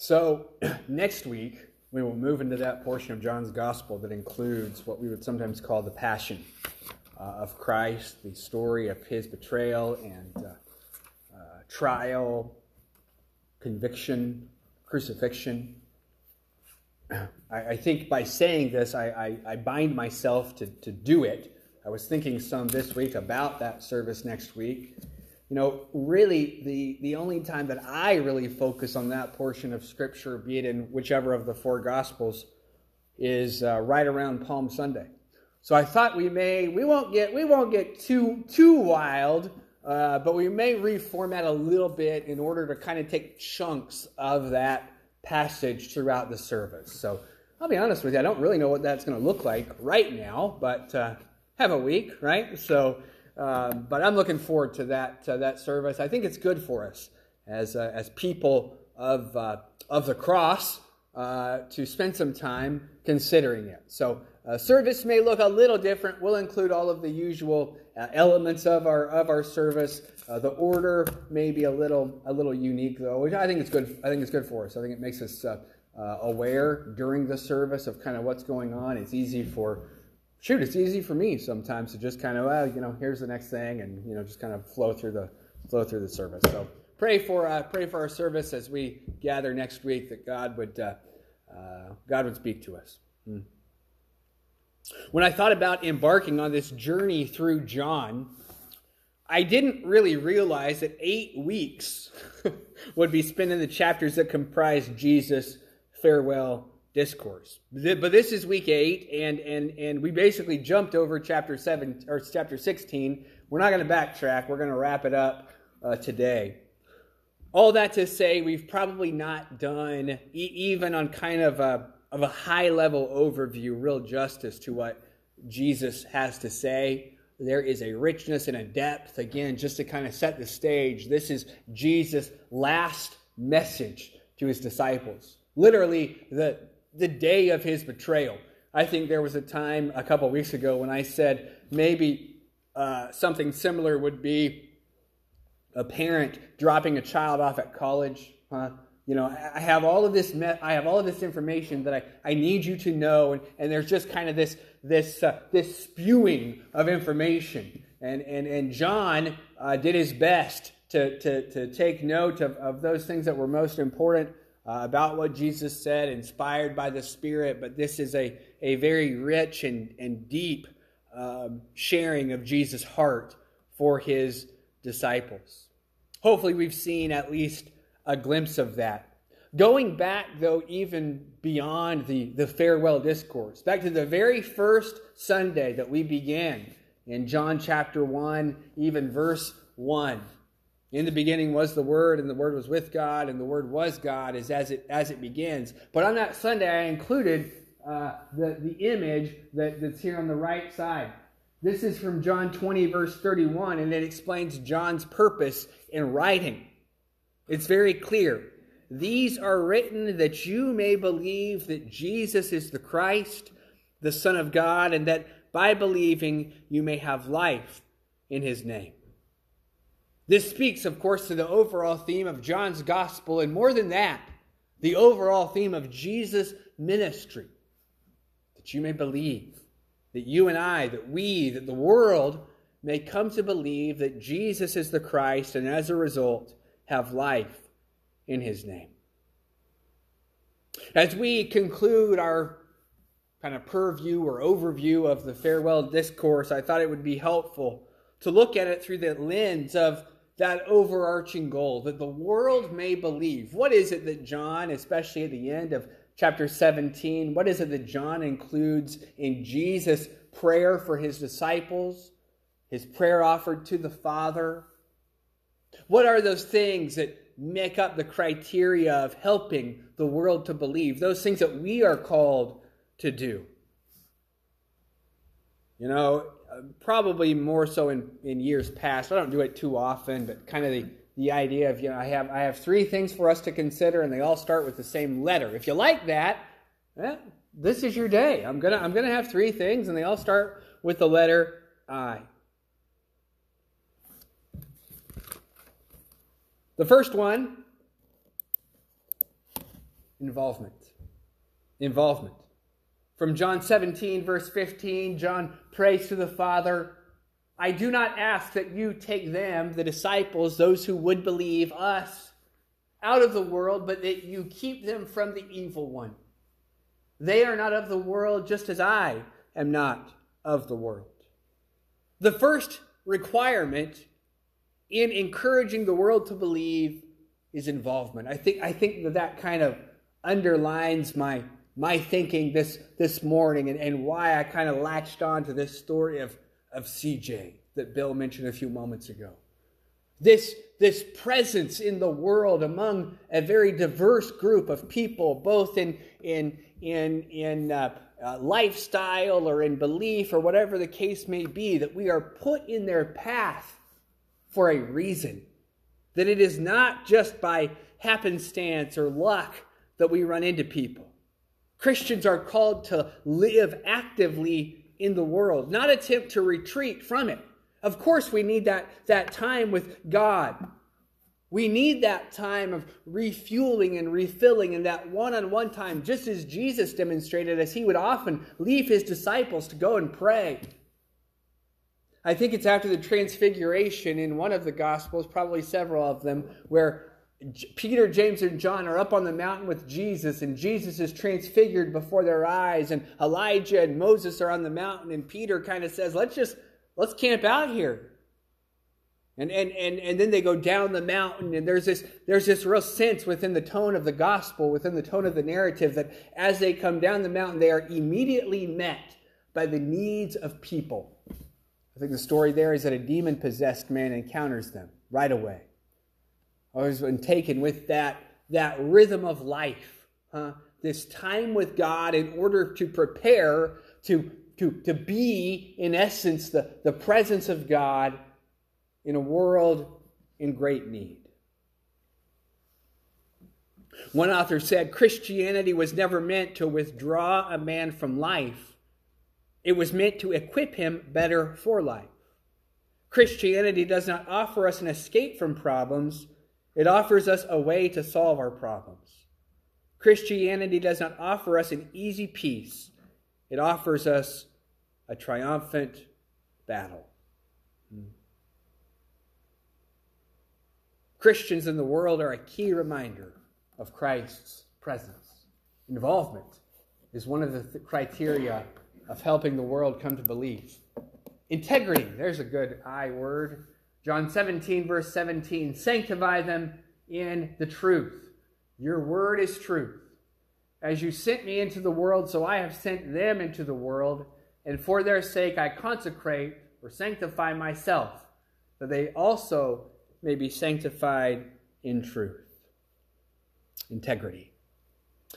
So, next week, we will move into that portion of John's gospel that includes what we would sometimes call the passion uh, of Christ, the story of his betrayal and uh, uh, trial, conviction, crucifixion. I, I, think by saying this, I, I, I bind myself to, to do it. I was thinking some this week about that service next week you know, really, the, the only time that I really focus on that portion of Scripture, be it in whichever of the four Gospels, is uh, right around Palm Sunday. So I thought we may we won't get we won't get too too wild, uh, but we may reformat a little bit in order to kind of take chunks of that passage throughout the service. So I'll be honest with you, I don't really know what that's going to look like right now, but uh, have a week, right? So um, but I'm looking forward to that to that service. I think it's good for us as uh, as people of uh, of the cross uh, to spend some time considering it. So uh, service may look a little different. We'll include all of the usual uh, elements of our of our service. Uh, the order may be a little a little unique though, which I think it's good. I think it's good for us. I think it makes us aware during the service of kind of what's going on. It's easy for shoot, it's easy for me sometimes to just kind of, well, you know, here's the next thing, and you know, just kind of flow through the flow through the service. So pray for uh, pray for our service as we gather next week that God would uh, uh, God would speak to us. Hmm. When I thought about embarking on this journey through John, I didn't really realize that eight weeks would be spent in the chapters that comprise Jesus' farewell discourse. But this is week eight, and and and we basically jumped over chapter seven or chapter sixteen. We're not going to backtrack. We're going to wrap it up uh, today. All that to say, we've probably not done e- even on kind of a of a high level overview, real justice to what Jesus has to say. There is a richness and a depth. Again, just to kind of set the stage, this is Jesus' last message to his disciples. Literally, the, the day of his betrayal. I think there was a time a couple weeks ago when I said maybe uh, something similar would be a parent dropping a child off at college. Huh? You know, I have all of this. I have all of this information that I, I need you to know, and, and there's just kind of this this uh, this spewing of information. And and and John uh, did his best to to to take note of, of those things that were most important uh, about what Jesus said, inspired by the Spirit, but this is a, a very rich and, and deep um, sharing of Jesus' heart for his disciples. Hopefully, we've seen at least a glimpse of that. Going back, though, even beyond the, the farewell discourse, back to the very first Sunday that we began in John chapter 1, even verse 1. In the beginning was the Word, and the Word was with God, and the Word was God, is as it as it begins. But on that Sunday, I included uh, the the image that, that's here on the right side. This is from John 20, verse 31, and it explains John's purpose in writing. It's very clear. These are written that you may believe that Jesus is the Christ, the Son of God, and that by believing you may have life in his name. This speaks, of course, to the overall theme of John's gospel, and more than that, the overall theme of Jesus' ministry. That you may believe, that you and I, that we, that the world may come to believe that Jesus is the Christ, and as a result, have life in his name. As we conclude our kind of purview or overview of the farewell discourse, I thought it would be helpful to look at it through the lens of that overarching goal that the world may believe. What is it that John, especially at the end of chapter 17, what is it that John includes in Jesus' prayer for his disciples, his prayer offered to the Father? What are those things that make up the criteria of helping the world to believe? Those things that we are called to do. You know, probably more so in, in years past. I don't do it too often, but kind of the, the idea of, you know, I have, I have three things for us to consider, and they all start with the same letter. If you like that, eh, this is your day. I'm going to I'm gonna have three things, and they all start with the letter I. The first one Involvement. Involvement. From John 17, verse 15, John prays to the Father I do not ask that you take them, the disciples, those who would believe us, out of the world, but that you keep them from the evil one. They are not of the world, just as I am not of the world. The first requirement in encouraging the world to believe is involvement. I think, I think that that kind of underlines my, my thinking this, this morning and, and why I kind of latched on to this story of of CJ that Bill mentioned a few moments ago. This, this presence in the world among a very diverse group of people, both in, in, in, in uh, uh, lifestyle or in belief or whatever the case may be, that we are put in their path for a reason. That it is not just by happenstance or luck that we run into people. Christians are called to live actively in the world, not attempt to retreat from it. Of course, we need that, that time with God. We need that time of refueling and refilling and that one on one time, just as Jesus demonstrated, as he would often leave his disciples to go and pray. I think it's after the transfiguration in one of the Gospels, probably several of them, where Peter, James, and John are up on the mountain with Jesus, and Jesus is transfigured before their eyes, and Elijah and Moses are on the mountain, and Peter kind of says, Let's just let's camp out here. And, and, and, and then they go down the mountain, and there's this, there's this real sense within the tone of the gospel, within the tone of the narrative, that as they come down the mountain, they are immediately met by the needs of people. I think the story there is that a demon possessed man encounters them right away always been taken with that, that rhythm of life, huh? this time with God in order to prepare to, to, to be, in essence, the, the presence of God in a world in great need. One author said Christianity was never meant to withdraw a man from life, it was meant to equip him better for life. Christianity does not offer us an escape from problems, it offers us a way to solve our problems. Christianity does not offer us an easy peace, it offers us a triumphant battle. Christians in the world are a key reminder of Christ's presence. Involvement is one of the th- criteria of helping the world come to believe. Integrity, there's a good I word. John 17, verse 17 Sanctify them in the truth. Your word is truth. As you sent me into the world, so I have sent them into the world, and for their sake I consecrate or sanctify myself, that they also may be sanctified in truth. Integrity.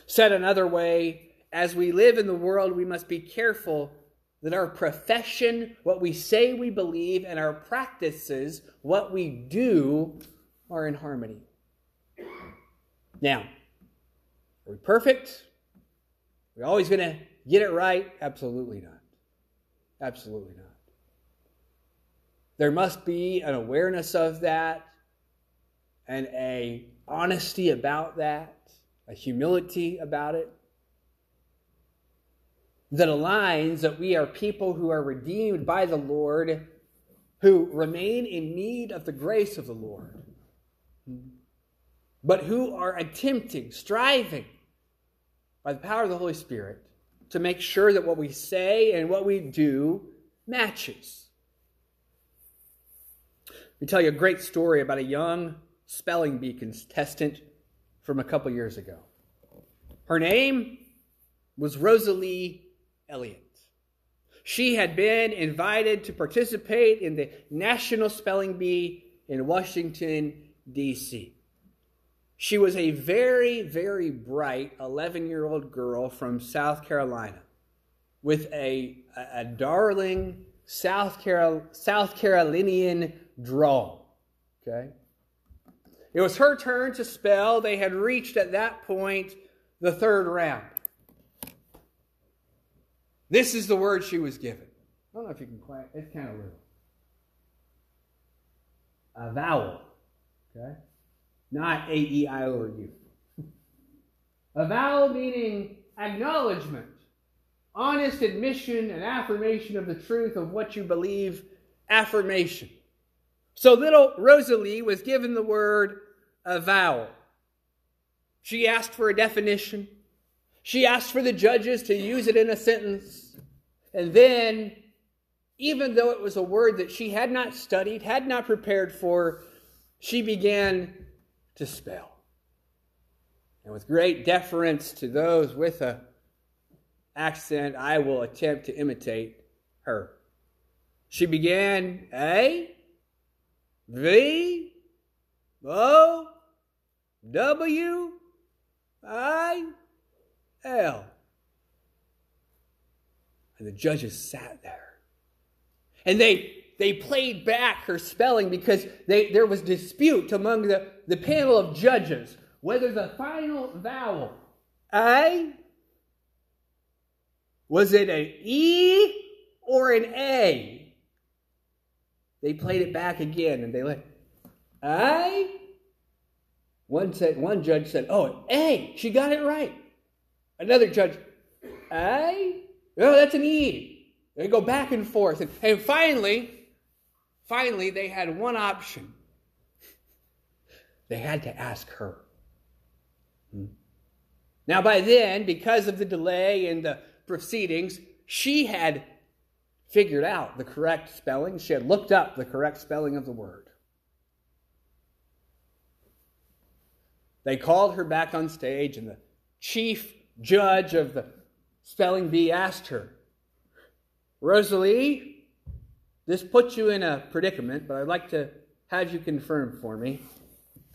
Said another way, as we live in the world, we must be careful that our profession, what we say we believe, and our practices, what we do, are in harmony. Now, are we perfect? Are we always going to get it right? Absolutely not. Absolutely not. There must be an awareness of that and a honesty about that, a humility about it that aligns that we are people who are redeemed by the Lord, who remain in need of the grace of the Lord, but who are attempting, striving by the power of the Holy Spirit to make sure that what we say and what we do matches. Let me tell you a great story about a young spelling bee contestant from a couple years ago. Her name was Rosalie Elliott. She had been invited to participate in the National Spelling Bee in Washington, D.C. She was a very, very bright 11 year old girl from South Carolina with a, a, darling South, Carol, South Carolinian drawl. Okay? It was her turn to spell. They had reached at that point the third round. This is the word she was given. I don't know if you can quite, it's kind of little. A vowel. Okay? Not A E I O or U. Avowal meaning acknowledgement, honest admission and affirmation of the truth of what you believe, affirmation. So little Rosalie was given the word avowal. She asked for a definition. She asked for the judges to use it in a sentence. And then, even though it was a word that she had not studied, had not prepared for, she began to spell. And with great deference to those with a accent, I will attempt to imitate her. She began A, V, O, W, I, L. And the judges sat there. And they they played back her spelling because they, there was dispute among the, the panel of judges whether the final vowel I was it an E or an A? They played it back again and they let I one said one judge said, "Oh, A, she got it right." Another judge, "I, oh, that's an E." They go back and forth, and, and finally, finally, they had one option. They had to ask her. Hmm. Now, by then, because of the delay in the proceedings, she had figured out the correct spelling. She had looked up the correct spelling of the word. They called her back on stage, and the chief judge of the spelling bee asked her, Rosalie, this puts you in a predicament, but I'd like to have you confirm for me.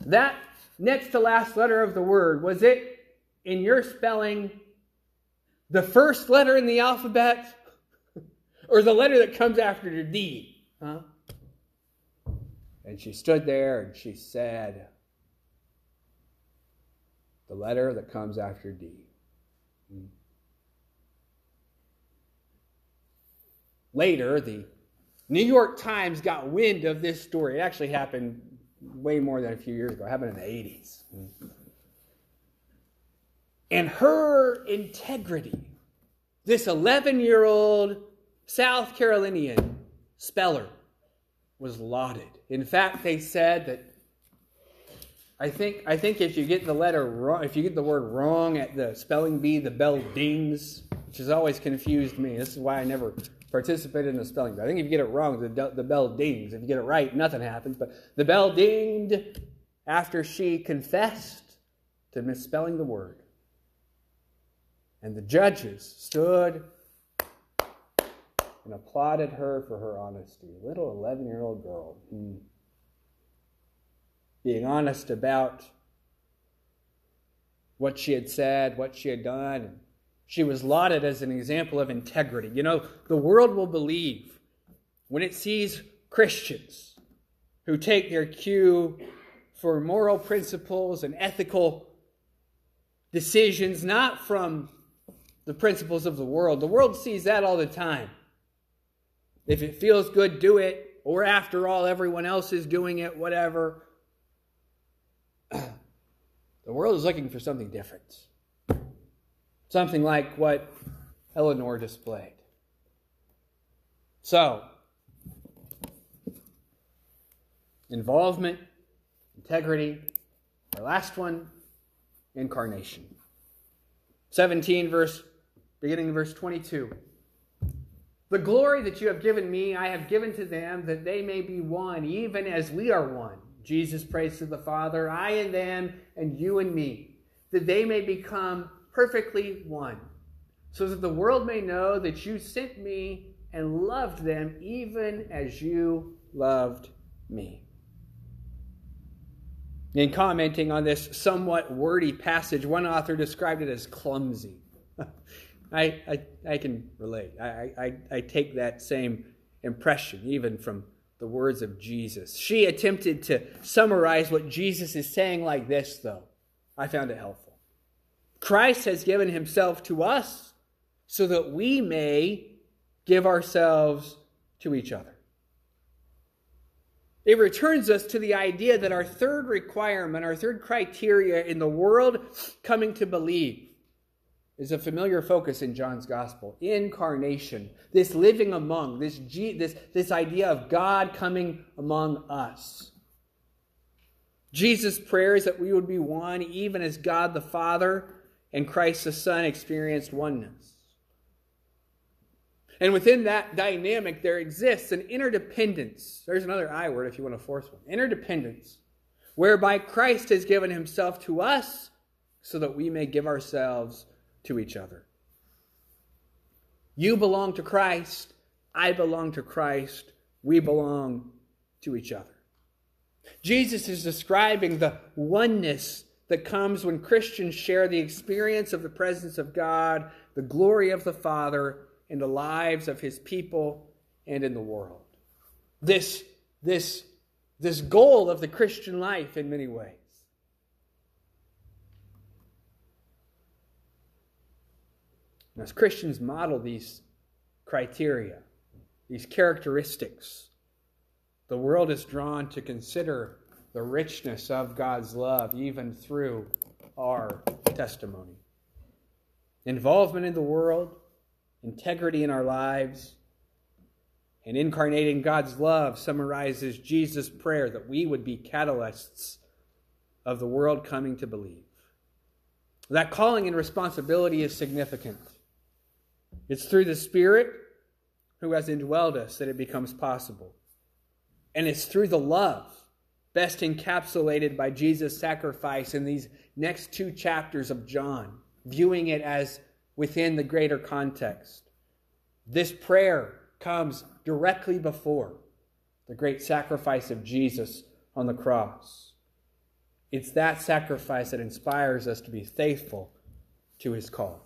That next to last letter of the word, was it in your spelling the first letter in the alphabet or the letter that comes after the D? Huh? And she stood there and she said, the letter that comes after D. Later, the New York Times got wind of this story. It actually happened way more than a few years ago. It happened in the 80s. Hmm. And her integrity, this 11 year old South Carolinian speller, was lauded. In fact, they said that I think I think if you get the letter wrong, if you get the word wrong at the spelling bee, the bell dings, which has always confused me. This is why I never participated in the spelling bee. I think if you get it wrong, the, the bell dings. If you get it right, nothing happens. But the bell dinged after she confessed to misspelling the word. And the judges stood and applauded her for her honesty. Little 11 year old girl. Hmm being honest about what she had said, what she had done. She was lauded as an example of integrity. You know, the world will believe when it sees Christians who take their cue for moral principles and ethical decisions, not from the principles of the world. The world sees that all the time. If it feels good, do it. Or after all, everyone else is doing it, whatever. The world is looking for something different. Something like what Eleanor displayed. So, involvement, integrity. Our last one, incarnation. 17 verse beginning verse 22. The glory that you have given me, I have given to them that they may be one, even as we are one. Jesus prays to the Father, I and them, and you and me, that they may become perfectly one, so that the world may know that you sent me and loved them even as you loved me. In commenting on this somewhat wordy passage, one author described it as clumsy. I, I, I, can relate. I, I, I take that same impression, even from the words of Jesus. She attempted to summarize what Jesus is saying like this, though. I found it helpful. Christ has given himself to us so that we may give ourselves to each other. It returns us to the idea that our third requirement, our third criteria in the world coming to believe, is a familiar focus in John's gospel incarnation, this living among, this, this, this idea of God coming among us. Jesus' prayer is that we would be one, even as God the Father and Christ the Son experienced oneness. And within that dynamic, there exists an interdependence. There's another I word if you want to force one interdependence, whereby Christ has given himself to us so that we may give ourselves to each other. You belong to Christ. I belong to Christ. We belong to each other. Jesus is describing the oneness that comes when Christians share the experience of the presence of God, the glory of the Father, in the lives of his people and in the world. This, this, this goal of the Christian life in many ways. And as Christians model these criteria, these characteristics, the world is drawn to consider the richness of God's love even through our testimony. Involvement in the world, integrity in our lives, and incarnating God's love summarizes Jesus' prayer that we would be catalysts of the world coming to believe. That calling and responsibility is significant. It's through the Spirit who has indwelled us that it becomes possible. And it's through the love, best encapsulated by Jesus' sacrifice in these next two chapters of John, viewing it as within the greater context. This prayer comes directly before the great sacrifice of Jesus on the cross. It's that sacrifice that inspires us to be faithful to his call.